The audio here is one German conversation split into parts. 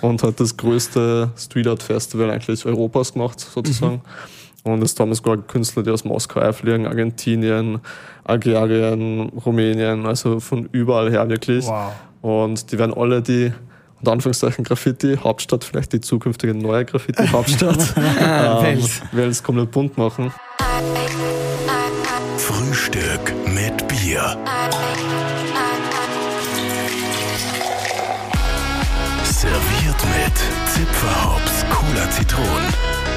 und hat das größte Street Art Festival eigentlich Europas gemacht, sozusagen. Mhm. Und es damals gar Künstler, die aus Moskau einfliegen, Argentinien, Algerien, Rumänien, also von überall her wirklich. Wow. Und die werden alle die unter Anführungszeichen Graffiti, Hauptstadt, vielleicht die zukünftige neue Graffiti-Hauptstadt, ähm, Wels komplett bunt machen. Frühstück mit Bier. Mit Zipferhops, cooler Zitronen.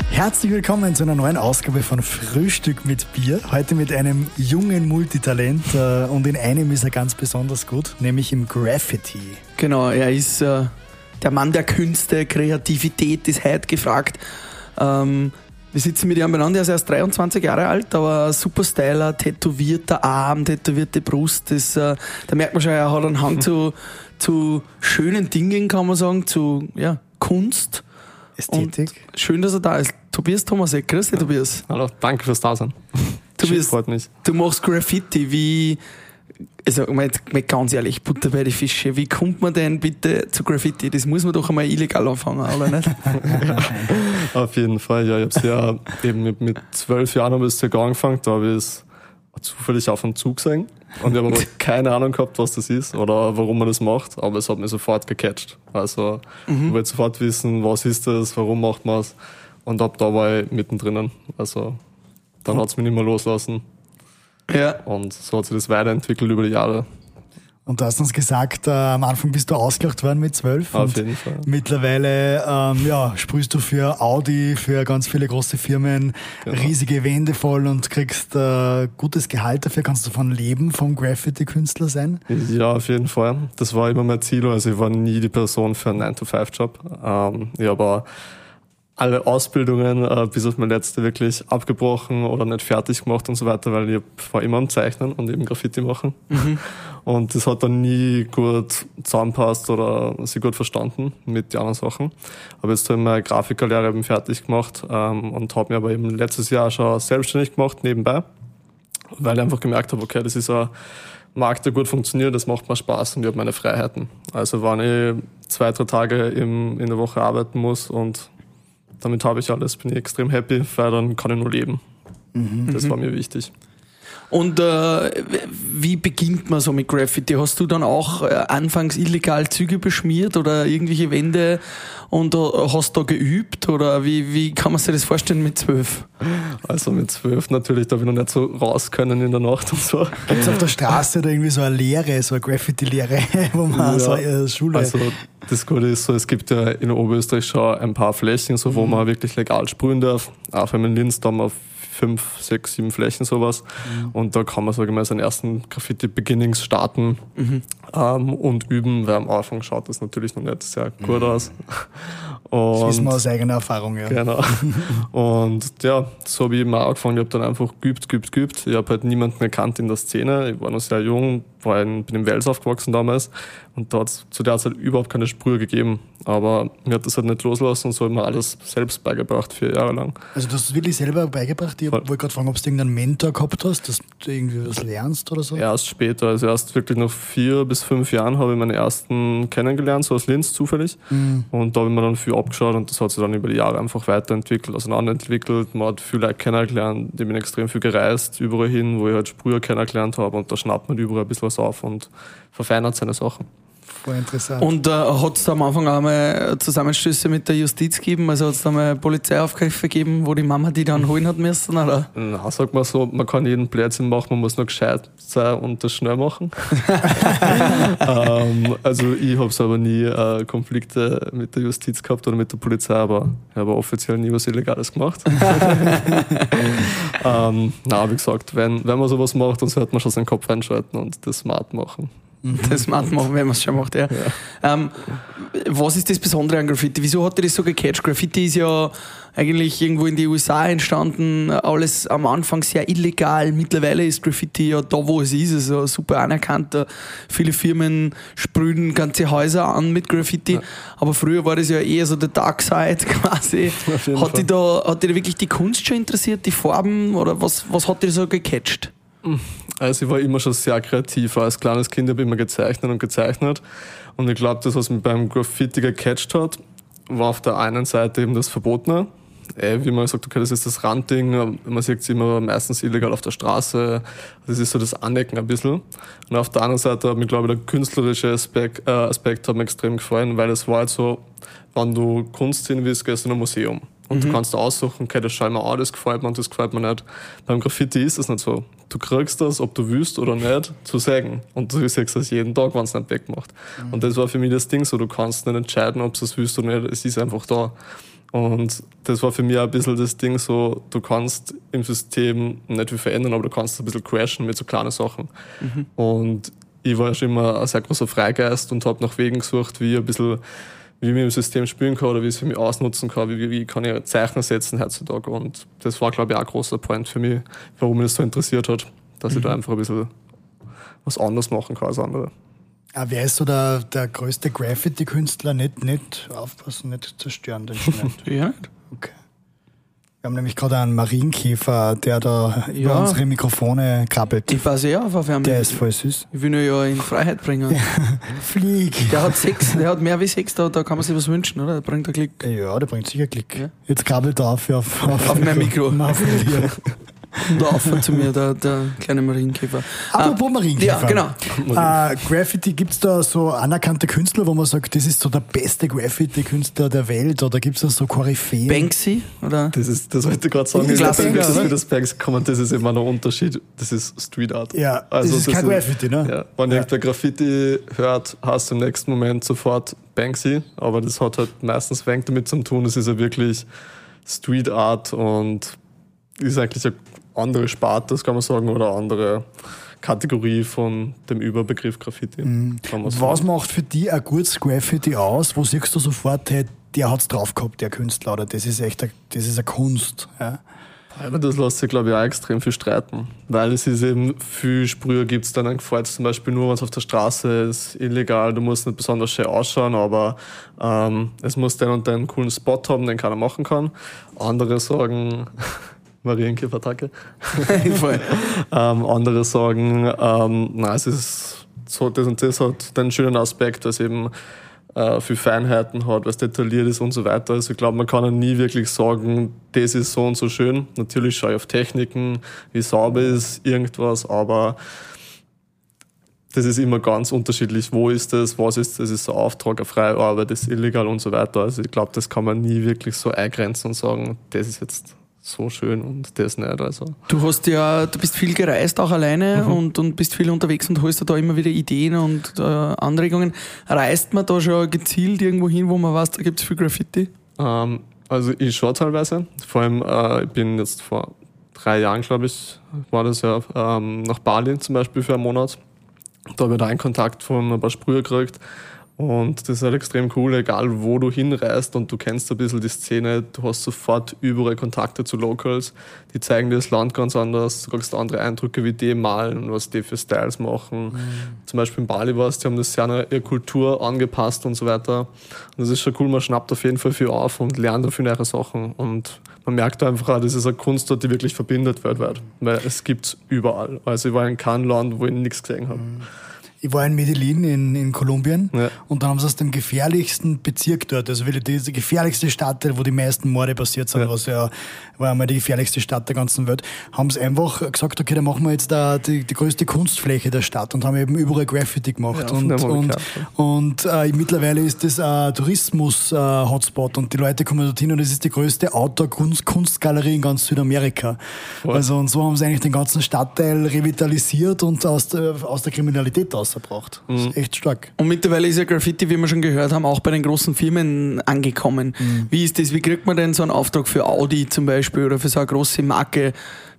Herzlich willkommen zu einer neuen Ausgabe von Frühstück mit Bier. Heute mit einem jungen Multitalent äh, und in einem ist er ganz besonders gut, nämlich im Graffiti. Genau, er ist äh, der Mann der Künste, Kreativität ist heute gefragt. Ähm, wir sitzen mit ihm beieinander, er ist erst 23 Jahre alt, aber super Styler, tätowierter Arm, tätowierte Brust. Das, äh, da merkt man schon, er hat einen Hang zu, zu schönen Dingen, kann man sagen, zu ja, Kunst. Ästhetik. Und schön, dass er da ist. Tobias Thomasek, grüß dich, Tobias. Hallo, danke fürs Dasein. Tobias, freut mich. Du machst Graffiti, wie, also mal, mal ganz ehrlich, Butter bei die Fische, wie kommt man denn bitte zu Graffiti? Das muss man doch einmal illegal anfangen, oder nicht? auf jeden Fall, ja. Ich habe es ja eben mit, mit zwölf Jahren habe ich es angefangen, da habe ich es zufällig auf einem Zug gesehen und ich habe aber keine Ahnung gehabt, was das ist oder warum man das macht, aber es hat mich sofort gecatcht. Also mhm. ich wollte sofort wissen, was ist das, warum macht man es und ab da war ich mittendrin. Also dann hat es mich nicht mehr loslassen. Ja. Und so hat sich das weiterentwickelt über die Jahre. Und du hast uns gesagt, äh, am Anfang bist du ausgelacht worden mit zwölf. Auf jeden Fall. Mittlerweile ähm, ja, sprühst du für Audi, für ganz viele große Firmen, genau. riesige Wände voll und kriegst äh, gutes Gehalt dafür. Kannst du davon leben, vom Graffiti-Künstler sein? Ja, auf jeden Fall. Das war immer mein Ziel. Also ich war nie die Person für einen 9-to-5-Job. Ähm, ich habe alle Ausbildungen äh, bis auf mein letzte wirklich abgebrochen oder nicht fertig gemacht und so weiter, weil ich war immer am Zeichnen und eben Graffiti machen. Mhm. Und das hat dann nie gut zusammenpasst oder sie gut verstanden mit den anderen Sachen. Aber jetzt habe ich meine Grafikerlehre eben fertig gemacht ähm, und habe mir aber eben letztes Jahr schon selbstständig gemacht nebenbei, weil ich einfach gemerkt habe, okay, das ist ein Markt, der gut funktioniert, das macht mir Spaß und ich habe meine Freiheiten. Also wenn ich zwei, drei Tage im, in der Woche arbeiten muss und damit habe ich alles, bin ich extrem happy, weil dann kann ich nur leben. Mhm. Das war mir wichtig. Und äh, wie beginnt man so mit Graffiti? Hast du dann auch äh, anfangs illegal Züge beschmiert oder irgendwelche Wände und äh, hast da geübt? Oder wie, wie kann man sich das vorstellen mit zwölf? Also mit zwölf natürlich, da habe ich noch nicht so raus können in der Nacht und so. Gibt es auf der Straße da irgendwie so eine Lehre, so eine Graffiti-Lehre, wo man ja, so eine Schule... Also das Gute ist so, es gibt ja in Oberösterreich schon ein paar Flächen, so, wo mhm. man wirklich legal sprühen darf. Auch wenn man Linz da mal fünf, sechs, sieben Flächen sowas. Mhm. Und da kann man, sage ich mal, seinen ersten Graffiti-Beginnings starten mhm. ähm, und üben, weil am Anfang schaut das natürlich noch nicht sehr gut mhm. aus. Und, das wissen wir aus eigener Erfahrung, ja. Genau. Und ja, so habe ich eben auch angefangen. Ich habe dann einfach geübt, geübt, geübt. Ich habe halt niemanden erkannt in der Szene. Ich war noch sehr jung, war in, bin in Wels aufgewachsen damals. Und da hat es zu der Zeit überhaupt keine Sprühe gegeben. Aber mir hat das halt nicht loslassen und so habe ich mir alles selbst beigebracht, vier Jahre lang. Also du hast es wirklich selber beigebracht? Ich wollte gerade fragen, ob du irgendeinen Mentor gehabt hast, dass du irgendwie was lernst oder so? Erst später, also erst wirklich nach vier bis fünf Jahren habe ich meine ersten kennengelernt, so aus Linz zufällig. Mhm. Und da habe ich mir dann viel abgeschaut und das hat sich dann über die Jahre einfach weiterentwickelt, auseinanderentwickelt. Man hat viele Leute kennengelernt, ich bin extrem viel gereist, überall hin, wo ich halt Sprüher kennengelernt habe und da schnappt man überall ein bisschen was auf und verfeinert seine Sachen. Voll interessant. Und äh, hat es am Anfang auch mal Zusammenstöße mit der Justiz gegeben? Also hat es da mal Polizeiaufgriffe gegeben, wo die Mama die dann holen hat müssen? Oder? Na, sag mal so, man kann jeden Blödsinn machen, man muss nur gescheit sein und das schnell machen. ähm, also ich habe aber nie äh, Konflikte mit der Justiz gehabt oder mit der Polizei, aber ich habe offiziell nie was Illegales gemacht. ähm, na, wie gesagt, wenn, wenn man sowas macht, dann sollte man schon seinen Kopf einschalten und das smart machen. Das macht man, wenn man es schon macht, ja. ja. Ähm, was ist das Besondere an Graffiti? Wieso hat dir das so gecatcht? Graffiti ist ja eigentlich irgendwo in die USA entstanden, alles am Anfang sehr illegal. Mittlerweile ist Graffiti ja da, wo es ist, also super anerkannt. Viele Firmen sprühen ganze Häuser an mit Graffiti, ja. aber früher war das ja eher so der Dark Side quasi. Hat dich da, hat dich da wirklich die Kunst schon interessiert, die Farben oder was, was hat dir so gecatcht? Also ich war immer schon sehr kreativ. Als kleines Kind habe ich immer gezeichnet und gezeichnet. Und ich glaube, das, was mich beim Graffiti gecatcht hat, war auf der einen Seite eben das Verbotene. Äh, wie man sagt, okay, das ist das Randding, man sieht es immer meistens illegal auf der Straße. Das ist so das Anecken ein bisschen. Und auf der anderen Seite hat mir, glaube ich, der künstlerische Aspekt, äh, Aspekt hat mir extrem gefallen, weil es war halt so, wenn du Kunst sehen willst, gehst du in ein Museum. Und du kannst aussuchen, okay, das schau mir an, das gefällt mir und das gefällt mir nicht. Beim Graffiti ist es nicht so. Du kriegst das, ob du willst oder nicht, zu sagen. Und du siehst das jeden Tag, wenn es nicht wegmacht. Und das war für mich das Ding so, du kannst nicht entscheiden, ob du es willst oder nicht, es ist einfach da. Und das war für mich ein bisschen das Ding so, du kannst im System nicht viel verändern, aber du kannst ein bisschen crashen mit so kleinen Sachen. Und ich war schon immer ein sehr großer Freigeist und habe nach Wegen gesucht, wie ich ein bisschen, wie ich mit dem System spielen kann oder wie ich es für mich ausnutzen kann, wie, wie kann ich Zeichen setzen heutzutage. Und das war, glaube ich, auch ein großer Point für mich, warum mich das so interessiert hat, dass ich da einfach ein bisschen was anderes machen kann als andere. Ah, wer ist so der, der größte Graffiti-Künstler? Nicht, nicht aufpassen, nicht zerstören den Schnitt. Ja. Okay. Wir haben nämlich gerade einen Marienkäfer, der da Ja. über unsere Mikrofone krabbelt. Ich weiß ja, auf wen Der ist voll süß. Ich will ihn ja in Freiheit bringen. Flieg. Der hat sechs, der hat mehr wie sechs, da, da kann man sich was wünschen, oder? Der bringt ein Glück. Ja, der bringt sicher Klick. Ja. Jetzt krabbelt er auf, auf, auf, Auf mein Mikro. Auf Und da auf zu mir, der, der kleine Marienkäfer. Apropos Ah, Marienkäfer. Ja, genau. Äh, Graffiti, gibt es da so anerkannte Künstler, wo man sagt, das ist so der beste Graffiti-Künstler der Welt oder gibt es da so Koryphäen? Banksy, oder? Das ist, das wollte ich gerade sagen, Ist ist das, Banksy, das, oder? das, das Banks kommen, das ist immer ein Unterschied. Das ist Street Art. Ja, das ist kein Graffiti, ne? Ja, wenn Ja. irgendwer Graffiti hört, hast du im nächsten Moment sofort Banksy, aber das hat halt meistens wenig damit zu tun, es ist ja wirklich Street Art und ist eigentlich eine andere Sparte, das kann man sagen, oder andere Kategorie von dem Überbegriff Graffiti. Man Was macht für dich ein gutes Graffiti aus? Wo siehst du sofort, hey, der hat's drauf gehabt, der Künstler, oder das ist echt, eine, das ist eine Kunst. Ja? Aber das lässt sich, glaube ich, auch extrem viel streiten. Weil es ist eben viel Sprüher gibt es dann gefällt zum Beispiel nur, wenn es auf der Straße ist, illegal, du musst nicht besonders schön ausschauen, aber ähm, es muss den und den coolen Spot haben, den keiner machen kann. Andere sagen, Marienkäfer-Attacke. Voll. ähm, andere sagen, ähm, nein, es ist so, das und das hat den schönen Aspekt, dass eben äh, viel Feinheiten hat, was detailliert ist und so weiter. Also ich glaube, man kann ja nie wirklich sagen, das ist so und so schön. Natürlich schaue ich auf Techniken, wie sauber ist irgendwas, aber das ist immer ganz unterschiedlich. Wo ist das? Was ist das? Ist ein Auftrag, eine freie Arbeit, ist illegal und so weiter. Also ich glaube, das kann man nie wirklich so eingrenzen und sagen, das ist jetzt so schön und das nicht. Also Du hast ja, du bist viel gereist auch alleine Mhm. und, und bist viel unterwegs und holst da immer wieder Ideen und äh, Anregungen. Reist man da schon gezielt irgendwo hin, wo man weiß, da gibt es viel Graffiti? Ähm, also ich schaue teilweise. Vor allem, äh, ich bin jetzt vor drei Jahren, glaube ich, war das ja, ähm, nach Bali zum Beispiel für einen Monat. Da habe ich da einen Kontakt von ein paar Sprüher gekriegt. Und das ist halt extrem cool, egal wo du hinreist und du kennst ein bisschen die Szene, du hast sofort überall Kontakte zu Locals, die zeigen dir das Land ganz anders, du kriegst andere Eindrücke, wie die malen, was die für Styles machen. Zum Beispiel in Bali war es, die haben das sehr an ihre Kultur angepasst und so weiter. Und das ist schon cool, man schnappt auf jeden Fall viel auf und lernt dafür neue Sachen. Und man merkt einfach auch, das ist eine Kunst dort, die wirklich verbindet weltweit. Weil es gibt überall. Also ich war in keinem Land, wo ich nichts gesehen habe. Ich war in Medellin in, in Kolumbien Ja. und dann haben sie aus dem gefährlichsten Bezirk dort, also wirklich diese gefährlichste Stadt, wo die meisten Morde passiert sind, Ja. was ja war einmal die gefährlichste Stadt der ganzen Welt, haben sie einfach gesagt, okay, dann machen wir jetzt da die, die größte Kunstfläche der Stadt und haben eben überall Graffiti gemacht. Ja, und und, und äh, mittlerweile ist das ein Tourismus-Hotspot und die Leute kommen dorthin und es ist die größte Outdoor-Kunstgalerie in ganz Südamerika. Also und so haben sie eigentlich den ganzen Stadtteil revitalisiert und aus der, aus der Kriminalität rausgebracht. Das ist echt stark. Und mittlerweile ist ja Graffiti, wie wir schon gehört haben, auch bei den großen Firmen angekommen. Mhm. Wie ist das? Wie kriegt man denn so einen Auftrag für Audi zum Beispiel oder für so eine große Marke?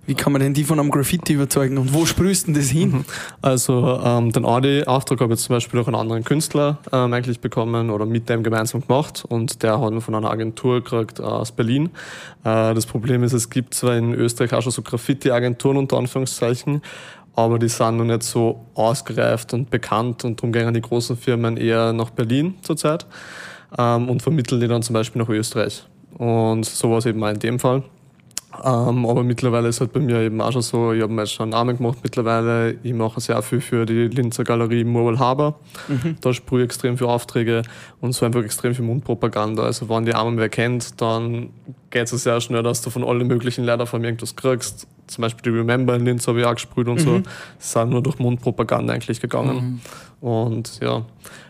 Wie kann man denn die von einem Graffiti überzeugen? Und wo sprühst du denn das hin? Also ähm, den Audi-Auftrag habe ich zum Beispiel auch einen anderen Künstler ähm, eigentlich bekommen oder mit dem gemeinsam gemacht und der hat ihn von einer Agentur gekriegt äh, aus Berlin. Äh, das Problem ist, es gibt zwar in Österreich auch schon so Graffiti-Agenturen unter Anführungszeichen, aber die sind noch nicht so ausgereift und bekannt und darum gehen die großen Firmen eher nach Berlin zurzeit ähm, und vermitteln die dann zum Beispiel nach Österreich. Und so war es eben auch in dem Fall. Ähm, aber mittlerweile ist halt bei mir eben auch schon so, ich habe mir jetzt schon einen Namen gemacht mittlerweile. Ich mache sehr viel für die Linzer Galerie Mobile Harbor. Da sprühe ich extrem viele Aufträge und so einfach extrem viel Mundpropaganda. Also wenn die einmal wer kennt, dann geht es sehr schnell, dass du von allen möglichen Leuten von mir irgendwas kriegst. Zum Beispiel die Remember in Linz habe ich auch gesprüht und so. Es sind nur durch Mundpropaganda eigentlich gegangen. Und ja,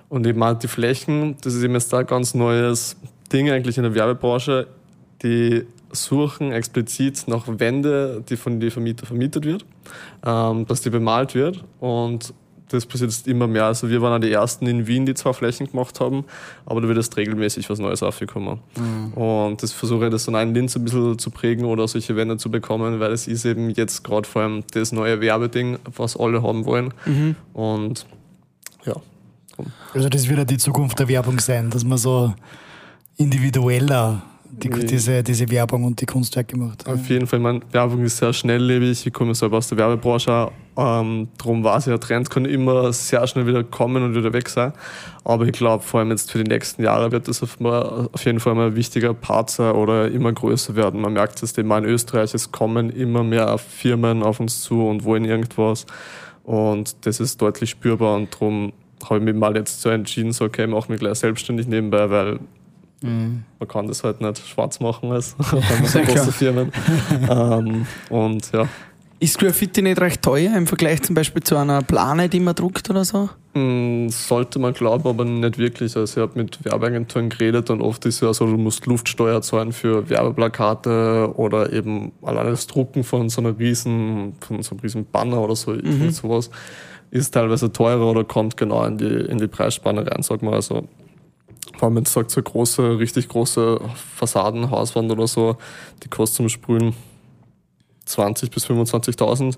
und eben auch die Flächen, das ist eben jetzt da ein ganz neues Ding eigentlich in der Werbebranche. Die suchen explizit nach Wände, die von den Vermieter vermietet wird, ähm, dass die bemalt wird und das passiert jetzt immer mehr. Also wir waren auch die ersten in Wien, die zwei Flächen gemacht haben, aber da wird jetzt regelmäßig was Neues aufgekommen. Und das versuche ich das dann in Linz ein bisschen zu prägen oder solche Wände zu bekommen, weil es ist eben jetzt gerade vor allem das neue Werbeding, was alle haben wollen. Und ja, Also das wird ja die Zukunft der Werbung sein, dass man so individueller die, diese, diese Werbung und die Kunstwerke macht. Auf jeden Fall, meine Werbung ist sehr schnelllebig. Ich komme selber aus der Werbebranche. Ähm, darum weiß ich, der Trend kann immer sehr schnell wieder kommen und wieder weg sein. Aber ich glaube, vor allem jetzt für die nächsten Jahre wird das auf, auf jeden Fall mal ein wichtiger Part sein oder immer größer werden. Man merkt es eben auch in Österreich, es kommen immer mehr Firmen auf uns zu und wollen irgendwas. Und das ist deutlich spürbar und darum habe ich mich mal jetzt so entschieden, so okay, mache mich gleich selbstständig nebenbei, weil man kann das halt nicht schwarz machen als große Firmen. ähm, und ja, Ist Graffiti nicht recht teuer im Vergleich zum Beispiel zu einer Plane, die man druckt oder so? mh, sollte man glauben, aber nicht wirklich. Also ich habe mit Werbeagenturen geredet und oft ist ja so, du musst Luftsteuer zahlen für Werbeplakate oder eben alleine das Drucken von so einer riesen, von so einem riesen Banner oder so, irgend sowas, ist teilweise teurer oder kommt genau in die, in die Preisspanne rein, sag mal. Also vor allem, wenn du sagst, so große, richtig große Fassaden, Hauswand oder so, die kostet zum Sprühen 20.000 bis 25.000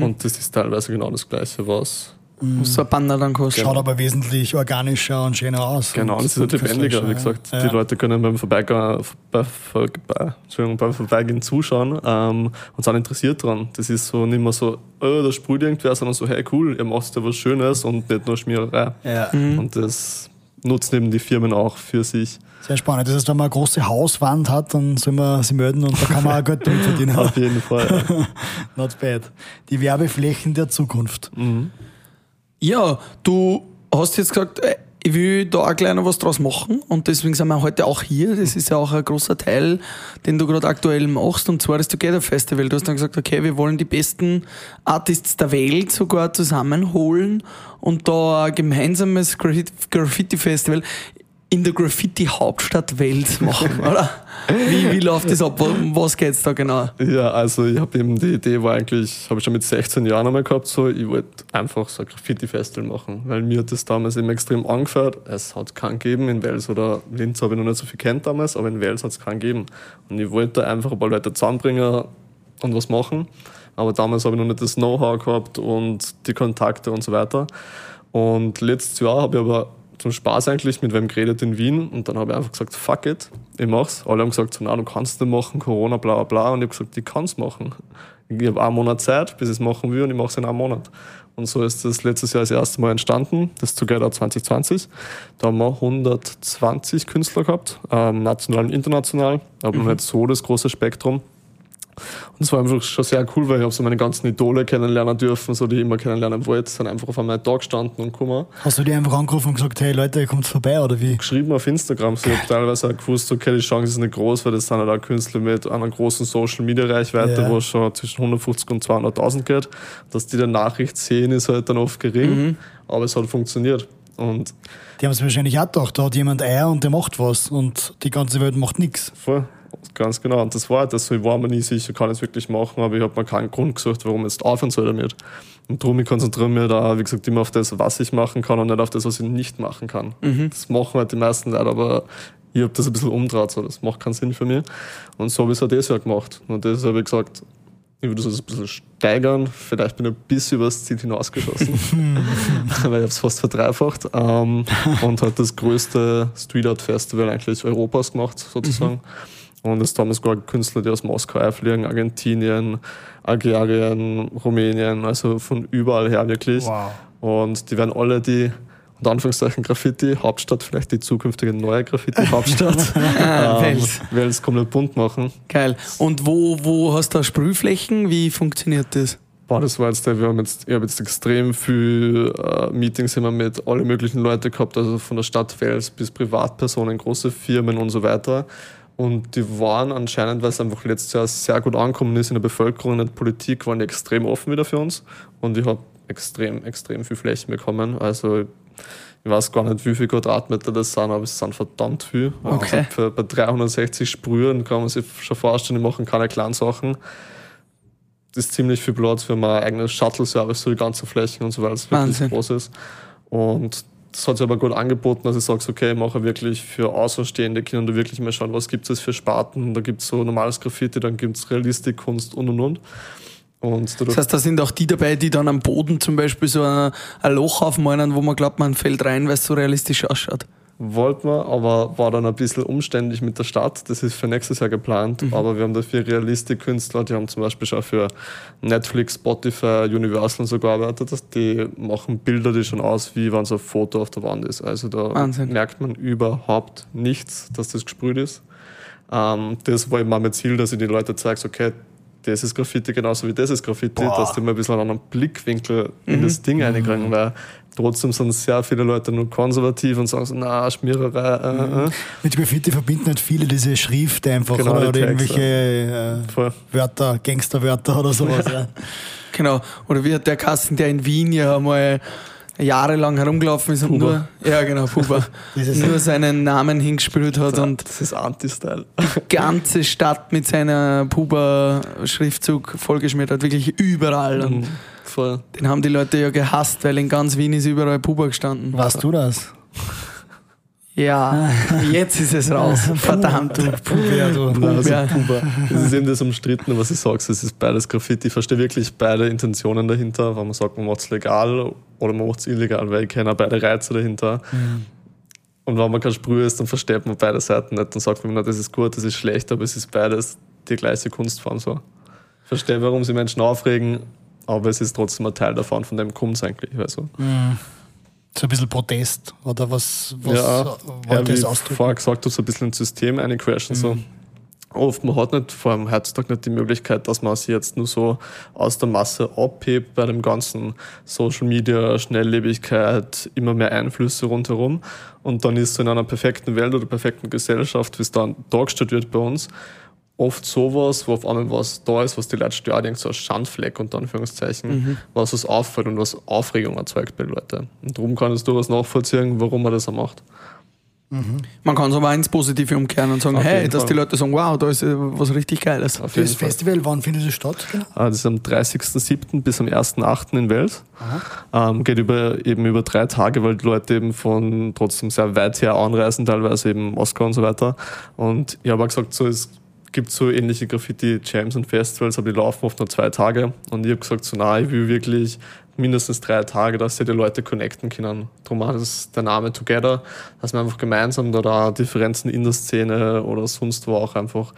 und das ist teilweise genau das Gleiche, was Was so ein Banner dann kostet. Schaut aber wesentlich organischer und schöner aus. Genau, und das ist halt lebendiger, wie gesagt. Ja. Die Leute können beim Vorbeigehen, bei, bei, Entschuldigung, beim Vorbeigehen zuschauen ähm, und sind interessiert dran. Das ist so nicht mehr so, oh, da sprüht irgendwer, sondern so, hey cool, ihr macht ja was Schönes und nicht nur Schmiererei. Ja. Und das nutzen eben die Firmen auch für sich. Sehr spannend. Das heißt, wenn man eine große Hauswand hat, dann soll man sie melden und da kann man auch Geld damit verdienen. Auf jeden Fall. Not bad. Die Werbeflächen der Zukunft. Ja, du hast jetzt gesagt, äh, ich will da auch gleich noch was draus machen und deswegen sind wir heute auch hier. Das ist ja auch ein großer Teil, den du gerade aktuell machst und zwar das Together Festival. Du hast dann gesagt, okay, wir wollen die besten Artists der Welt sogar zusammenholen und da ein gemeinsames Graffiti- Graffiti-Festival in der Graffiti-Hauptstadt Welt machen, oder? Wie, wie läuft das ab? Was geht's da genau? Ja, also ich habe eben die Idee war eigentlich, habe ich schon mit 16 Jahren einmal gehabt, so ich wollte einfach so ein Graffiti-Festival machen, weil mir hat das damals eben extrem angefällt. Es hat keinen gegeben in Wels oder Linz habe ich noch nicht so viel kennt damals, aber in Wels hat es keinen gegeben. Und ich wollte einfach ein paar Leute zusammenbringen und was machen. Aber damals habe ich noch nicht das Know-how gehabt und die Kontakte und so weiter. Und letztes Jahr habe ich aber zum Spaß eigentlich mit wem geredet in Wien und dann habe ich einfach gesagt, fuck it, ich mach's. Alle haben gesagt, so, na, du kannst nicht machen, Corona, bla bla bla. Und ich habe gesagt, ich kann's machen. Ich habe einen Monat Zeit, bis ich es machen will und ich mache es in einem Monat. Und so ist das letztes Jahr das erste Mal entstanden, das Together 2020. Da haben wir 120 Künstler gehabt, ähm, national und international, aber noch nicht so das große Spektrum. Und es war einfach schon sehr cool, weil ich habe so meine ganzen Idole kennenlernen dürfen, so die ich immer kennenlernen wollte, sind einfach auf einmal da gestanden und gekommen. Hast du die einfach angerufen und gesagt, hey Leute, ihr kommt vorbei oder wie? Geschrieben auf Instagram, so ich habe teilweise auch gewusst, okay, die Chance ist nicht groß, weil das sind halt auch Künstler mit einer großen Social Media Reichweite, Ja. wo es schon zwischen 150 und 200.000 geht. Dass die dann Nachricht sehen, ist halt dann oft gering, aber es hat funktioniert. Und Die haben es wahrscheinlich auch gedacht, da hat jemand Eier und der macht was und die ganze Welt macht nichts. Voll, ganz genau. Und das war halt das so, ich war mir nie sicher, kann ich es wirklich machen, aber ich habe mir keinen Grund gesucht, warum ich jetzt aufhören soll damit. Und darum, ich konzentriere mich da, wie gesagt, immer auf das, was ich machen kann und nicht auf das, was ich nicht machen kann. Das machen halt die meisten Leute, aber ich habe das ein bisschen umdraht, so, das macht keinen Sinn für mich. Und so habe ich es auch dieses Jahr gemacht. Und das habe ich gesagt, ich würde das ein bisschen steigern. Vielleicht bin ich ein bisschen übers Ziel hinausgeschossen, weil ich habe es fast verdreifacht. Ähm, und hat das größte Street Art Festival eigentlich Europas gemacht, sozusagen. Und es damals sogar Künstler, die aus Moskau einfliegen, Argentinien, Algerien, Rumänien, also von überall her wirklich. Wow. Und die werden alle die und Anführungszeichen Graffiti, Hauptstadt, vielleicht die zukünftige neue Graffiti-Hauptstadt. Ah, ähm, Wels. Komplett bunt machen. Geil. Und wo, wo hast du da Sprühflächen? Wie funktioniert das? Boah, das war jetzt der, wir haben jetzt, ich habe jetzt extrem viel äh, Meetings immer mit alle möglichen Leuten gehabt, also von der Stadt Wels bis Privatpersonen, große Firmen und so weiter. Und die waren anscheinend, weil es einfach letztes Jahr sehr gut angekommen ist in der Bevölkerung, in der Politik, waren die extrem offen wieder für uns. Und ich habe extrem, extrem viel Flächen bekommen. Also ich weiß gar nicht, wie viele Quadratmeter das sind, aber es sind verdammt viel. Okay. Also für, bei 360 Sprühen kann man sich schon vorstellen, die machen keine kleinen Sachen. Das ist ziemlich viel Platz für mein eigenes Shuttle-Service, so die ganzen Flächen und so weiter, das wirklich Wahnsinn. groß ist. Und das hat sich aber gut angeboten, dass ich sage, okay, mache wirklich für Außenstehende Kinder da wirklich mal schauen, was gibt es für Sparten. Da gibt es so normales Graffiti, dann gibt es Realistikkunst und und und. Und Das heißt, da sind auch die dabei, die dann am Boden zum Beispiel so ein, ein Loch aufmalen, wo man glaubt, man fällt rein, weil es so realistisch ausschaut. Wollten wir, aber war dann ein bisschen umständlich mit der Stadt. Das ist für nächstes Jahr geplant. Aber wir haben dafür Realistikkünstler, die haben zum Beispiel schon für Netflix, Spotify, Universal und so gearbeitet. Die machen Bilder, die schon aus, wie wenn so ein Foto auf der Wand ist. Also da Wahnsinn. merkt man überhaupt nichts, dass das gesprüht ist. Ähm, das war eben auch mein Ziel, dass ich den Leuten zeige, okay, das ist Graffiti genauso wie das ist Graffiti, Boah. dass die mal ein bisschen einen anderen Blickwinkel in das Ding reinkriegen, weil trotzdem sind sehr viele Leute nur konservativ und sagen so, na, Schmiererei, äh, äh. Mit Graffiti verbinden halt viele diese Schrift einfach Genau, oder, die oder irgendwelche äh. Wörter, Gangsterwörter oder sowas. ja. Genau. Oder wie hat der Kasten, der in Wien ja mal jahrelang herumgelaufen ist und nur, ja genau, Puba, nur seinen Namen hingespielt hat und Das ist Anti-Style. die ganze Stadt mit seiner Puba-Schriftzug vollgeschmiert hat, wirklich überall. Und Voll. den haben die Leute ja gehasst, weil in ganz Wien ist überall Puba gestanden. Warst du das? Ja, jetzt ist es raus. Verdammt. Du, Puber, du. Also. Puba. Das ist eben das Umstrittene, was ich sage. Es ist beides Graffiti. Ich verstehe wirklich beide Intentionen dahinter, weil man sagt, man macht es legal oder man macht es illegal, weil ich kenne beide Reize dahinter. Und wenn man kein Sprüh ist, dann versteht man beide Seiten nicht. Dann sagt man, na, das ist gut, das ist schlecht, aber es ist beides die gleiche Kunstform. So. Ich verstehe, warum sie Menschen aufregen, aber es ist trotzdem ein Teil davon, von dem kommt es eigentlich. Also. So ein bisschen Protest oder was, was ja, ja, wollte wie es ich ausdrücken? vorher gesagt habe, so ein bisschen ins System eincrashen. So. Oft, man hat nicht, vor allem heutzutage nicht die Möglichkeit, dass man sich jetzt nur so aus der Masse abhebt bei dem ganzen Social Media, Schnelllebigkeit, immer mehr Einflüsse rundherum. Und dann ist so in einer perfekten Welt oder perfekten Gesellschaft, wie es dann dargestellt wird bei uns, oft sowas, wo auf einmal was da ist, was die Leute stört, irgend so ein Schandfleck unter Anführungszeichen, was was auffällt und was Aufregung erzeugt bei den Leuten. Und darum kann es durchaus nachvollziehen, warum man das auch macht. Man kann es aber ins Positive umkehren und sagen, Auf hey, dass Fall. die Leute sagen, wow, da ist was richtig Geiles. Auf Das Fall. Festival, wann findet es statt? Genau? Ah, Das ist am 30.07. bis am 1.08. in Wels. Ähm, geht über, eben über drei Tage, weil die Leute eben von trotzdem sehr weit her anreisen, teilweise eben Moskau und so weiter. Und ich habe auch gesagt, so, es gibt so ähnliche Graffiti-Jams und Festivals, aber die laufen oft nur zwei Tage. Und ich habe gesagt, so, nein, ich will wirklich mindestens drei Tage, dass sie die Leute connecten können. Darum auch das, der Name Together, dass wir einfach gemeinsam da, da Differenzen in der Szene oder sonst wo auch einfach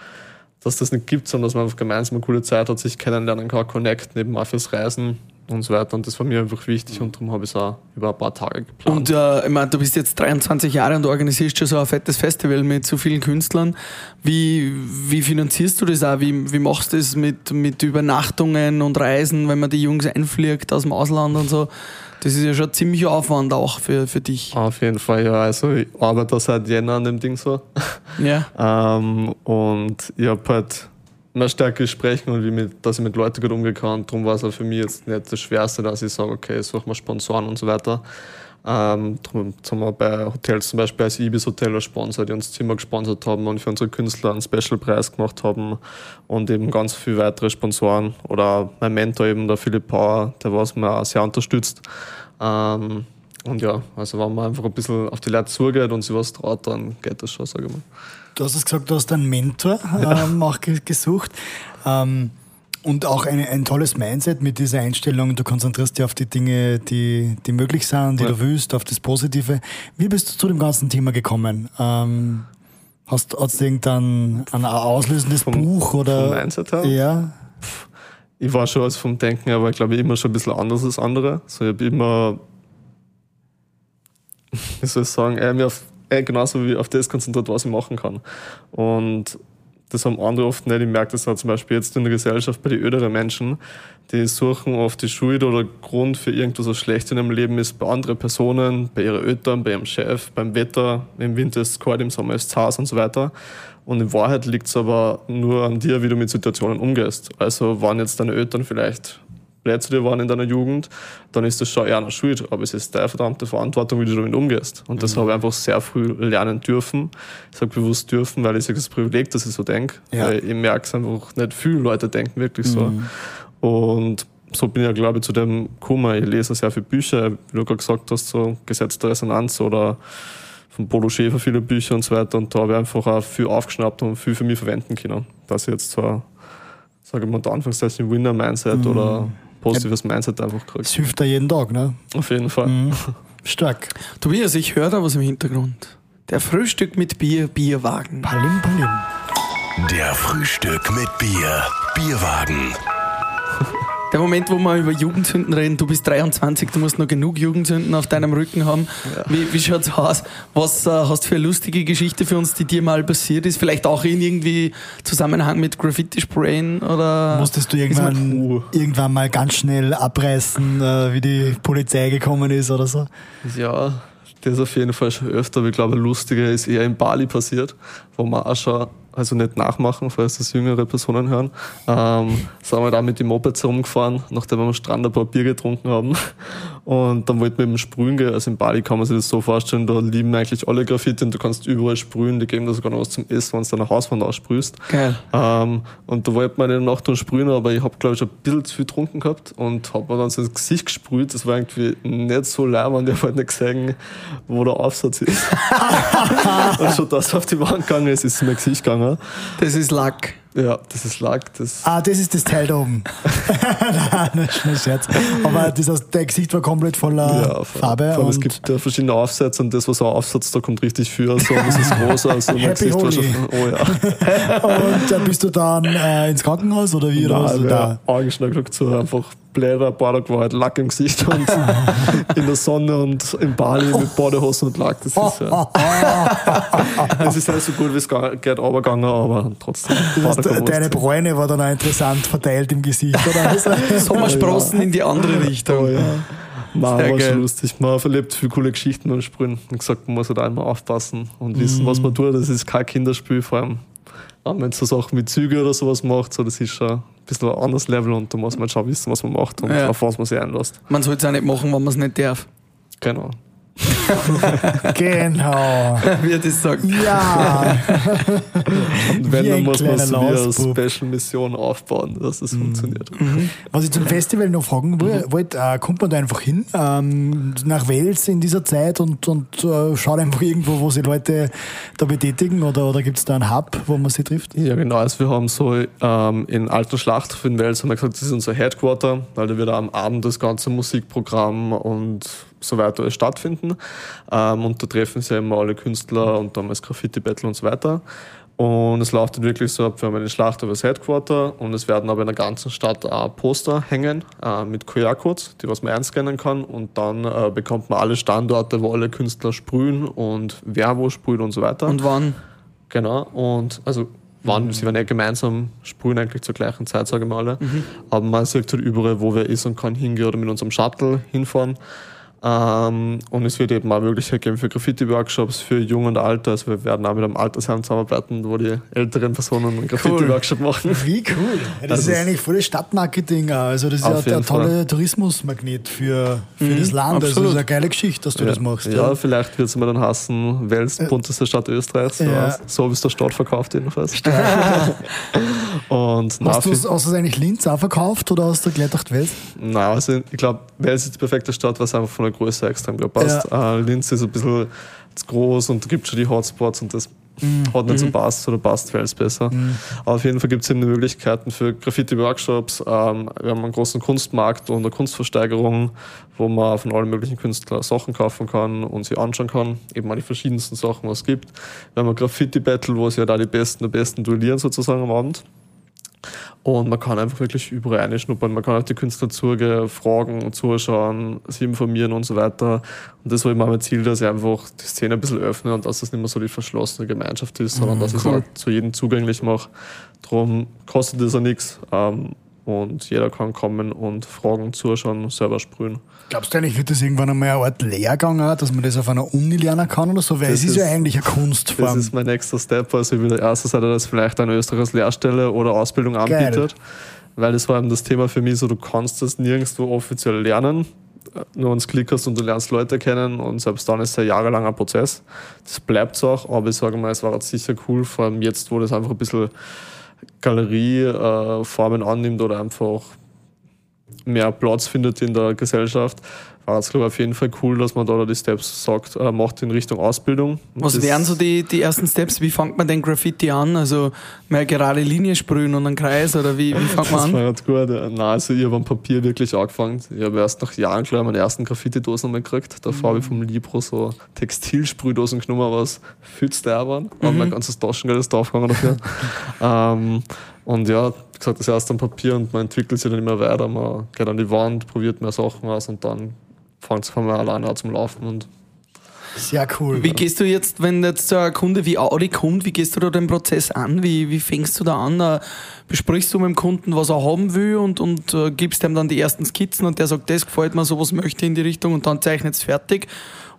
dass das nicht gibt, sondern dass man einfach gemeinsam eine coole Zeit hat, sich kennenlernen kann, connecten, eben auch fürs Reisen und so weiter. Und das war mir einfach wichtig und darum habe ich es auch über ein paar Tage geplant. Und äh, ich meine, du bist jetzt 23 Jahre und organisierst schon so ein fettes Festival mit so vielen Künstlern. Wie, wie finanzierst du das auch? Wie, wie machst du das mit, mit Übernachtungen und Reisen, wenn man die Jungs einfliegt aus dem Ausland und so? Das ist ja schon ziemlich Aufwand auch für, für dich. Auf jeden Fall, ja. Also ich arbeite seit Jänner an dem Ding so. Ja. Ähm, und ich habe halt immer stärker sprechen und wie mit, dass ich mit Leuten gut umgehen kann. Darum war es auch für mich jetzt nicht das Schwerste, dass ich sage, okay, suche mal Sponsoren und so weiter. Ähm, darum haben wir bei Hotels zum Beispiel als Ibis Hotel als Sponsor, die uns Zimmer gesponsert haben und für unsere Künstler einen Special-Preis gemacht haben und eben ganz viele weitere Sponsoren. Oder mein Mentor eben, der Philipp Power, der was mir auch sehr unterstützt. Ähm, und ja, also wenn man einfach ein bisschen auf die Leute zugeht und sie was traut, dann geht das schon, sage ich mal. Du hast es gesagt, du hast einen Mentor ähm, auch ge- gesucht. Ähm, und auch eine, ein tolles Mindset mit dieser Einstellung. Du konzentrierst dich auf die Dinge, die, die möglich sind, die Ja. du willst, auf das Positive. Wie bist du zu dem ganzen Thema gekommen? Ähm, hast du irgendein ein auslösendes Vom- Buch vom oder? Mindset her? Ja. ich war schon also vom Denken, aber ich glaube immer schon ein bisschen anders als andere. So, ich habe immer wie soll ich sagen, eher mich auf, eher genauso wie auf das konzentriert, was ich machen kann. Und das haben andere oft nicht. Ich merke das auch zum Beispiel jetzt in der Gesellschaft bei den öderen Menschen, die suchen oft die Schuld oder Grund für irgendwas, was schlecht in ihrem Leben ist, bei anderen Personen, bei ihren Eltern, bei ihrem Chef, beim Wetter. Im Winter ist es kalt, im Sommer ist es heiß und so weiter. Und in Wahrheit liegt es aber nur an dir, wie du mit Situationen umgehst. Also, waren jetzt deine Eltern vielleicht dir waren in deiner Jugend, dann ist das schon eher eine Schuld. Aber es ist deine verdammte Verantwortung, wie du damit umgehst. Und das habe ich einfach sehr früh lernen dürfen. Ich sage bewusst dürfen, weil ich sage, das Privileg, dass ich so denke. Ja. Weil ich merke es einfach, nicht viele Leute denken wirklich so. Und so bin ich ja, glaube ich, zu dem gekommen. Ich lese sehr viele Bücher, wie du gerade gesagt hast, so Gesetz der Resonanz oder von Polo Schäfer viele Bücher und so weiter. Und da habe ich einfach auch viel aufgeschnappt und viel für mich verwenden können. Dass ich jetzt zwar, sage ich mal, unter Anführungszeichen Winner-Mindset oder positives Mindset einfach kriege. Das hilft da jeden Tag, ne? Auf jeden Fall. Stark. Tobias, ich höre da was im Hintergrund. Der Frühstück mit Bier, Bierwagen. Palim, palim. Der Frühstück mit Bier. Bierwagen. Der Moment, wo wir über Jugendsünden reden, du bist 23, du musst noch genug Jugendsünden auf deinem Rücken haben. Wie, wie schaut's aus? Was äh, hast du für eine lustige Geschichte für uns, die dir mal passiert ist? Vielleicht auch in irgendwie Zusammenhang mit Graffiti-Sprayen oder? Musstest du irgendwann, irgendwann mal ganz schnell abreißen, äh, wie die Polizei gekommen ist oder so? Ja, das auf jeden Fall schon öfter. Aber ich glaube, lustiger ist eher in Bali passiert, wo wir auch schon, also nicht nachmachen, falls das jüngere Personen hören, ähm, sind wir da mit den Mopeds rumgefahren, nachdem wir am Strand ein paar Bier getrunken haben. Und dann wollten wir eben sprühen gehen. Also in Bali kann man sich das so vorstellen, da lieben eigentlich alle Graffiti und du kannst überall sprühen. Die geben dir sogar noch was zum Essen, wenn du deine Hauswand aussprühst. Geil. Ähm, und da wollte man in der Nacht dann sprühen, aber ich habe glaube ich schon ein bisschen zu viel getrunken gehabt und habe mir dann so ins Gesicht gesprüht. Das war irgendwie nicht so leibend, ich habe halt nicht gesehen, wo der Aufsatz ist. und schon das auf die Wand gegangen ist, ist es mein Gesicht gegangen. Das ist Lack. Ja, das ist Lack. Das Ah, das ist das Teil da oben. Nein, das ist ein Scherz. Aber das heißt, dein Gesicht war komplett voller ja, Farbe. Vor allem, es gibt ja verschiedene Aufsätze und das, was ein Aufsatz, da kommt richtig viel. Also, das ist groß. Also, mein Happy Gesicht war schon, oh ja. und dann bist du dann äh, ins Krankenhaus oder wie? Oder warst du Nein, da? ja, Augenschlag so einfach bläder, Bader war halt Lack im Gesicht und in der Sonne und im Bali mit Badehosen und Lack. Das ist ja, das ist halt so gut, wie es geht, runtergegangen, aber trotzdem. Badekompost. deine Bräune war dann auch interessant verteilt im Gesicht, oder? Also, Sommersprossen in die andere Richtung. Oh, ja. Nein, Sehr war geil. schon lustig. Man verlebt viele coole Geschichten beim Sprühen. Und gesagt, man muss halt einmal aufpassen und wissen, was man tut. Das ist kein Kinderspiel, vor allem wenn man so Sachen wie Züge oder sowas macht. So, das ist schon ein bisschen ein anderes Level und da muss man schon wissen, was man macht und Ja. auf was man sich einlässt. Man sollte es auch nicht machen, wenn man es nicht darf. Genau. genau. Wie er das sagt. Ja. Und wenn, dann muss man es wie eine. Special-Mission aufbauen, dass es funktioniert. Was ich zum Festival noch fragen woll- wollte, äh, kommt man da einfach hin ähm, nach Wales in dieser Zeit und, und äh, schaut einfach irgendwo, wo sich Leute da betätigen oder, oder gibt es da einen Hub, wo man sie trifft? Ja, genau. Also wir haben so ähm, in Alten Schlachthof in Wels haben wir gesagt, das ist unser Headquarter, weil da wird am Abend das ganze Musikprogramm und so weiter alles stattfinden. Ähm, und da treffen sich immer alle Künstler und das Graffiti-Battle und so weiter. Und es läuft dann wirklich so ab, wir haben einen Schlachthof als Headquarter und es werden aber in der ganzen Stadt auch Poster hängen äh, mit QR-Codes, die was man einscannen kann und dann äh, bekommt man alle Standorte, wo alle Künstler sprühen und wer wo sprüht und so weiter. Und wann? Genau, und also waren, sie werden ja gemeinsam sprühen eigentlich zur gleichen Zeit, sage ich mal alle. Aber man sieht halt überall, wo wer ist und kann hingehen oder mit unserem Shuttle hinfahren. Ähm, und es wird eben auch Möglichkeit geben für Graffiti-Workshops für Jung und Alter. Also wir werden auch mit einem Altersheim zusammenarbeiten, wo die älteren Personen einen Graffiti-Workshop machen. Wie cool. Ja, das Also ist ja es- eigentlich voll das Stadtmarketing. Also das ist ja ein jeden toller Tourismusmagnet für, für das Land. Also das absolut. ist eine geile Geschichte, dass du das machst. Ja, vielleicht wird es mir dann hassen, Wels, bunteste Stadt Österreichs. So, Ja. so wie es der Stadt verkauft jedenfalls. und na, Hast hast du eigentlich Linz auch verkauft oder hast du gleich gedacht, Wels? Nein, also ich glaube, Wels ist die perfekte Stadt, was einfach von der Größe extrem gut passt. Äh, Linz ist ein bisschen zu groß und gibt schon die Hotspots und das hat nicht so passt oder passt Wels besser. Aber auf jeden Fall gibt es eben Möglichkeiten für Graffiti-Workshops. Ähm, wir haben einen großen Kunstmarkt und eine Kunstversteigerung, wo man von allen möglichen Künstlern Sachen kaufen kann und sie anschauen kann. Eben auch die verschiedensten Sachen, was es gibt. Wir haben ein Graffiti-Battle, wo sich ja da die Besten der Besten duellieren sozusagen am Abend. Und man kann einfach wirklich überall reinschnuppern. Man kann auf die Künstler zugehen, fragen, zuschauen, sich informieren und so weiter. Und das war immer mein Ziel, dass ich einfach die Szene ein bisschen öffne und dass das nicht mehr so die verschlossene Gemeinschaft ist, sondern dass ich es cool. auch zu jedem zugänglich mache. Darum kostet das ja nichts. Ähm, und jeder kann kommen und fragen, zuschauen, selber sprühen. Glaubst du eigentlich, wird das irgendwann einmal eine Art Lehrgang auch, dass man das auf einer Uni lernen kann oder so? Weil Das es ist, ja ist- eigentlich eine Das Kunstform. ist mein nächster Step. Also ich will erster Seite, dass vielleicht eine Österreichs Lehrstelle oder Ausbildung anbietet. Weil das war eben das Thema für mich so, du kannst das nirgendwo offiziell lernen. Nur wenn du Klick hast und du lernst Leute kennen und selbst dann ist es ein jahrelanger Prozess. Das bleibt auch, aber ich sage mal, es war jetzt sicher cool, vor allem jetzt, wo das einfach ein bisschen Galerieformen annimmt oder einfach mehr Platz findet in der Gesellschaft, war es glaube ich auf jeden Fall cool, dass man da die Steps sagt, äh, macht in Richtung Ausbildung. Was Das- wären so die, die ersten Steps? Wie fängt man den Graffiti an? Also mehr gerade Linie sprühen und einen Kreis oder wie, wie fängt Das man war an? jetzt gut. Nein, also ich habe am Papier wirklich angefangen. Ich habe erst nach Jahren klar meine ersten Graffiti-Dosen einmal gekriegt. Davor habe ich vom Libro so Textilsprühdosen genommen, was viel teuer waren. Und mein ganzes Taschengeld ist draufgegangen dafür. ähm, und ja, gesagt, das erst am Papier und man entwickelt sich dann immer weiter. Man geht an die Wand, probiert mehr Sachen aus und dann fängt es von mir alleine an zum Laufen. Und Sehr cool. Wie gehst du jetzt, wenn jetzt so ein Kunde wie Audi kommt, wie gehst du da den Prozess an? Wie, wie fängst du da an? Äh, Besprichst du mit dem Kunden, was er haben will und, und äh, gibst ihm dann die ersten Skizzen und der sagt, das gefällt mir, sowas möchte ich in die Richtung und dann zeichnet es fertig?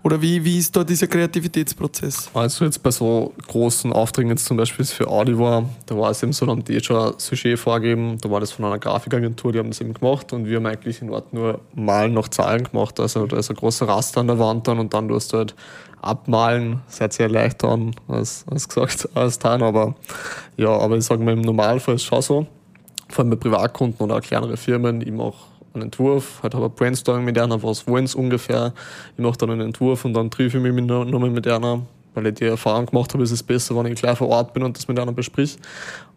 Oder wie, wie ist da dieser Kreativitätsprozess? Also jetzt bei so großen Aufträgen, jetzt zum Beispiel für Audi war, da war es eben so, da haben die schon ein Sujet vorgegeben, da war das von einer Grafikagentur, die haben das eben gemacht und wir haben eigentlich in Ort nur Malen nach Zahlen gemacht. Also da ist ein großer Raster an der Wand dann und dann tust du halt abmalen, seid sehr leicht an, als, als gesagt, als getan, aber ja, aber ich sage mal, im Normalfall ist es schon so, vor allem bei Privatkunden oder auch kleinere Firmen, ich mache einen Entwurf, halt habe ein Brainstorming mit einer, was wollen sie ungefähr. Ich mache dann einen Entwurf und dann treffe ich mich mit, nochmal mit einer, weil ich die Erfahrung gemacht habe, ist es besser, wenn ich gleich vor Ort bin und das mit einer besprich.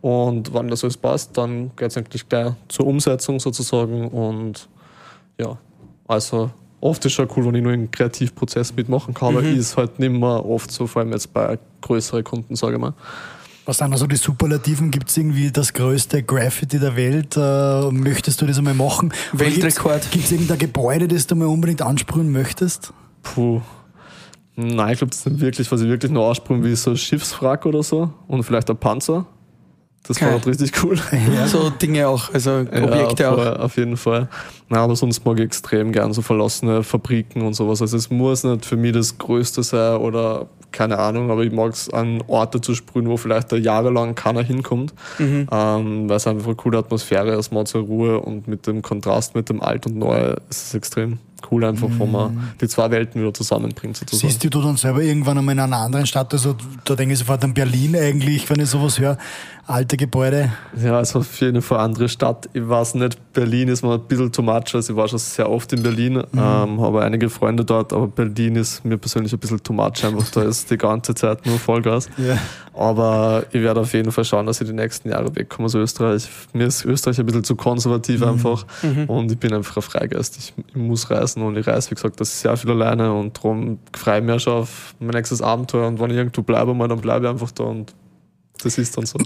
Und wenn das alles passt, dann geht es eigentlich gleich zur Umsetzung sozusagen und ja, also oft ist schon cool, wenn ich nur einen Kreativprozess mitmachen kann, aber ist halt nicht mehr oft so, vor allem jetzt bei größeren Kunden, sage ich mal. Was sind also die Superlativen? Gibt es irgendwie das größte Graffiti der Welt? Äh, möchtest du das einmal machen? Weltrekord. Gibt es irgendein Gebäude, das du mal unbedingt ansprühen möchtest? Puh. Nein, ich glaube, das ist nicht wirklich, was ich wirklich noch aussprühen will, so ein Schiffswrack oder so und vielleicht ein Panzer. Das war halt richtig cool. So Dinge auch, also Objekte ja, auch. voll, auf jeden Fall. Nein, aber sonst mag ich extrem gern so verlassene Fabriken und sowas. Also es muss nicht für mich das Größte sein oder keine Ahnung, aber ich mag es an Orte zu sprühen, wo vielleicht da jahrelang keiner hinkommt, Mhm. ähm, weil es einfach eine coole Atmosphäre ist, mal zur Ruhe und mit dem Kontrast mit dem Alt und Neu ist es extrem cool einfach, wo man die zwei Welten wieder zusammenbringt sozusagen. Mhm. Siehst du dann selber irgendwann einmal in einer anderen Stadt? Also da denke ich sofort an Berlin eigentlich, wenn ich sowas höre. Alte Gebäude. Ja, also auf jeden Fall andere Stadt. Ich weiß nicht, Berlin ist mir ein bisschen too much. Also ich war schon sehr oft in Berlin, ähm, habe einige Freunde dort, aber Berlin ist mir persönlich ein bisschen too much. Einfach da ist die ganze Zeit nur Vollgas. Ja. Aber ich werde auf jeden Fall schauen, dass ich die nächsten Jahre wegkomme aus Österreich. Mir ist Österreich ein bisschen zu konservativ einfach und ich bin einfach ein Freigeist. Ich, ich muss reisen und ich reise, wie gesagt, das ist sehr viel alleine und darum freue ich mich auch schon auf mein nächstes Abenteuer und wenn ich irgendwo bleibe, mal, dann bleibe ich einfach da und das ist dann so.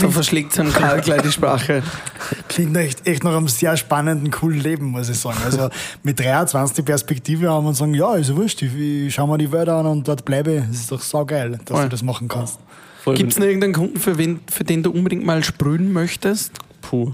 Da verschlägt es einem Karl gleich die Sprache. Klingt echt, echt nach einem sehr spannenden, coolen Leben, muss ich sagen. Also mit 23 die Perspektive haben und sagen, ja, ist ja wurscht, ich, ich schau mir die Welt an und dort bleibe. Das ist doch saugeil, dass Voll. du das machen kannst. Gibt es noch irgendeinen Kunden, für, wen, für den du unbedingt mal sprühen möchtest? Puh.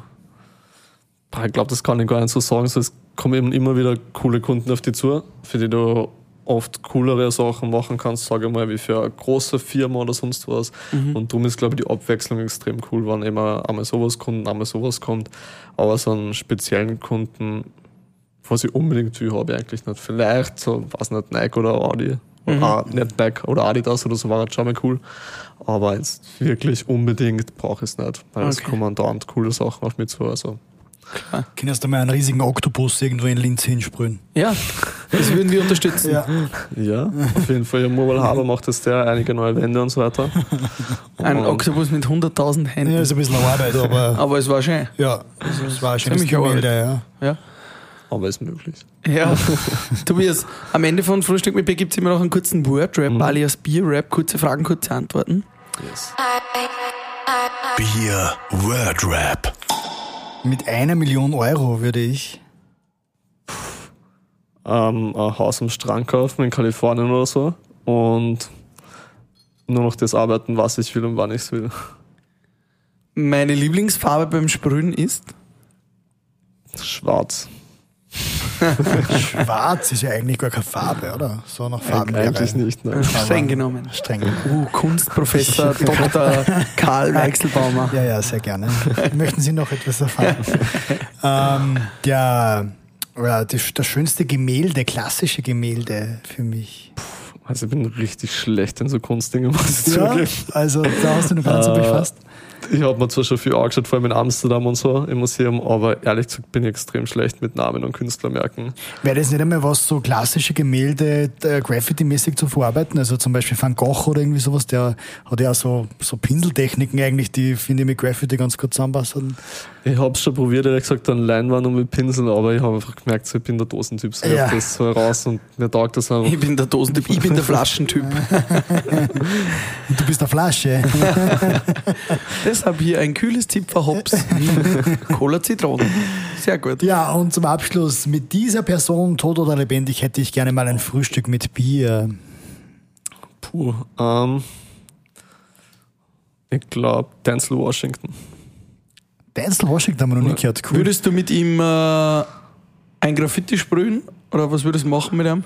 Ich glaube, das kann ich gar nicht so sagen. So, Es kommen eben immer wieder coole Kunden auf dich zu, für die du oft coolere Sachen machen kannst, sage ich mal, wie für eine große Firma oder sonst was. Und darum ist, glaube ich, die Abwechslung extrem cool, wenn immer einmal sowas kommt, einmal sowas kommt. Aber so einen speziellen Kunden, was ich unbedingt will, habe ich eigentlich nicht. Vielleicht so, weiß nicht, Nike oder Audi. Oder ah, nicht Nike oder Adidas oder so war jetzt schon mal cool. Aber jetzt wirklich unbedingt brauche ich es nicht. Weil es Okay. kommen dauernd coole Sachen auf mich zu. Also Kannst du mal einen riesigen Oktopus irgendwo in Linz hinsprühen? Ja, das würden wir unterstützen. Ja. Ja, auf jeden Fall. Ja, Mobile Harbor macht jetzt der einige neue Wände und so weiter. Ein Und- Oktopus mit 100.000 Händen. ja, ist ein bisschen Arbeit, aber Aber es war schön. ja, also, es war ein schönes Ziemlich Gemälde, ja. Ja. Aber ist möglich. Ja, Tobias, am Ende von Frühstück mit B gibt es immer noch einen kurzen Wordrap, alias Bierrap. Kurze Fragen, kurze Antworten. Yes. I, I, I, Bier Word Rap. Mit einer Million Euro würde ich. ähm, ein Haus am Strand kaufen in Kalifornien oder so und nur noch das arbeiten, was ich will und wann ich es will. Meine Lieblingsfarbe beim Sprühen ist? Schwarz. Schwarz ist ja eigentlich gar keine Farbe, oder? So nach Farben. Eigentlich nicht. Ne? Streng genommen. Streng. Uh, Kunstprofessor Dr. Karl Weichselbaumer. Ja, ja, sehr gerne. Möchten Sie noch etwas erfahren? ähm, der, ja, das, das schönste Gemälde, klassische Gemälde für mich. Also ich bin richtig schlecht in so Kunstdinge, muss ich Ja, zugeben. also da hast du noch gar nicht so Äh, befasst. Ich habe mir zwar schon viel angeschaut, vor allem in Amsterdam und so im Museum, aber ehrlich gesagt bin ich extrem schlecht mit Namen und Künstlermerken. Wäre das nicht einmal was, so klassische Gemälde äh, Graffiti-mäßig zu verarbeiten? Also zum Beispiel Van Gogh oder irgendwie sowas, der hat ja auch so, so Pinseltechniken eigentlich, die finde ich mit Graffiti ganz gut zusammenpassen. Ich habe es schon probiert, ehrlich gesagt, an Leinwand und mit Pinsel, aber ich habe einfach gemerkt, so, ich bin der Dosentyp, so ich Ja. das so raus und mir taugt das einfach. Ich bin der Dosentyp, ich bin der Flaschentyp. Du bist der Flasche. Deshalb hier ein kühles Zipfer Hops. Cola Zitrone. Sehr gut. ja, und zum Abschluss, mit dieser Person, tot oder lebendig, hätte ich gerne mal ein Frühstück mit Bier. Puh, ähm, ich glaube Denzel Washington. Denzel Washington haben wir noch nie gehört. Cool. Würdest du mit ihm äh, ein Graffiti sprühen? Oder was würdest du machen mit ihm?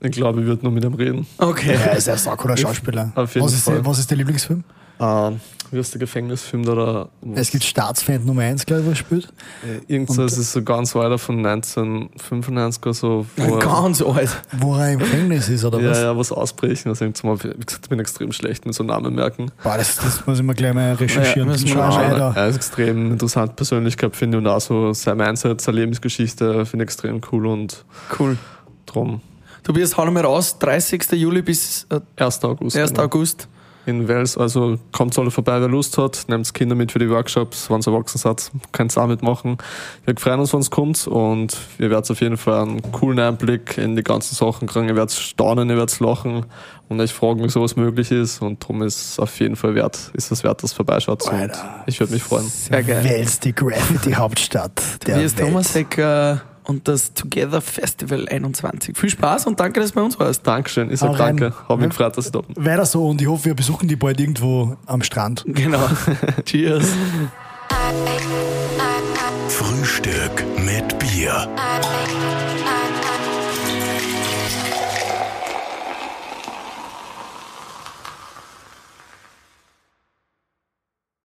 Ich glaube, ich würde nur mit ihm reden. Okay. Ja, ist ein saucooler Schauspieler. Auf jeden was, ist Fall. der, was ist der Lieblingsfilm? Ähm, wie ist der Gefängnisfilm da? da Es gibt Staatsfeind Nummer 1, glaube ich, was er spielt. Irgendwas Und- es ist so ganz weiter von 1995 oder so. Wo er, Ganz alt. Wo er im Gefängnis ist, oder ja, was? ja, was ausbrechen. Also wie gesagt, ich bin extrem schlecht mit so Namen merken. Boah, das, das muss ich mal gleich mal recherchieren. Ja, mal schauen. da. er ist extrem interessant Persönlichkeit, finde ich. Und auch so sein Mindset, seine Lebensgeschichte finde ich extrem cool und Cool. drum Tobias, hau noch mal raus. 30. Juli bis äh, 1. August. 1. genau. August. In Wels. Also kommt alle vorbei, wer Lust hat. Nehmt Kinder mit für die Workshops. Wenn ihr erwachsen seid, könnt ihr auch mitmachen. Wir freuen uns, wenn es kommt und ihr werdet auf jeden Fall einen coolen Einblick in die ganzen Sachen kriegen. Ihr werdet staunen, ihr werdet lachen und euch fragen, wie sowas möglich ist. Und darum ist es auf jeden Fall wert, ist es wert, dass ihr vorbeischaut. Und ich würde mich freuen. Sehr geil. Wels, die Graffiti-Hauptstadt der Tobias Welt. Tomasek äh, und das Together Festival 21. Viel Spaß und danke, dass du bei uns warst. Dankeschön. Ich sage danke. Hab mich gefreut, dass ich da bin. Weiter so und ich hoffe, wir besuchen die bald irgendwo am Strand. Genau. Cheers. Frühstück mit Bier.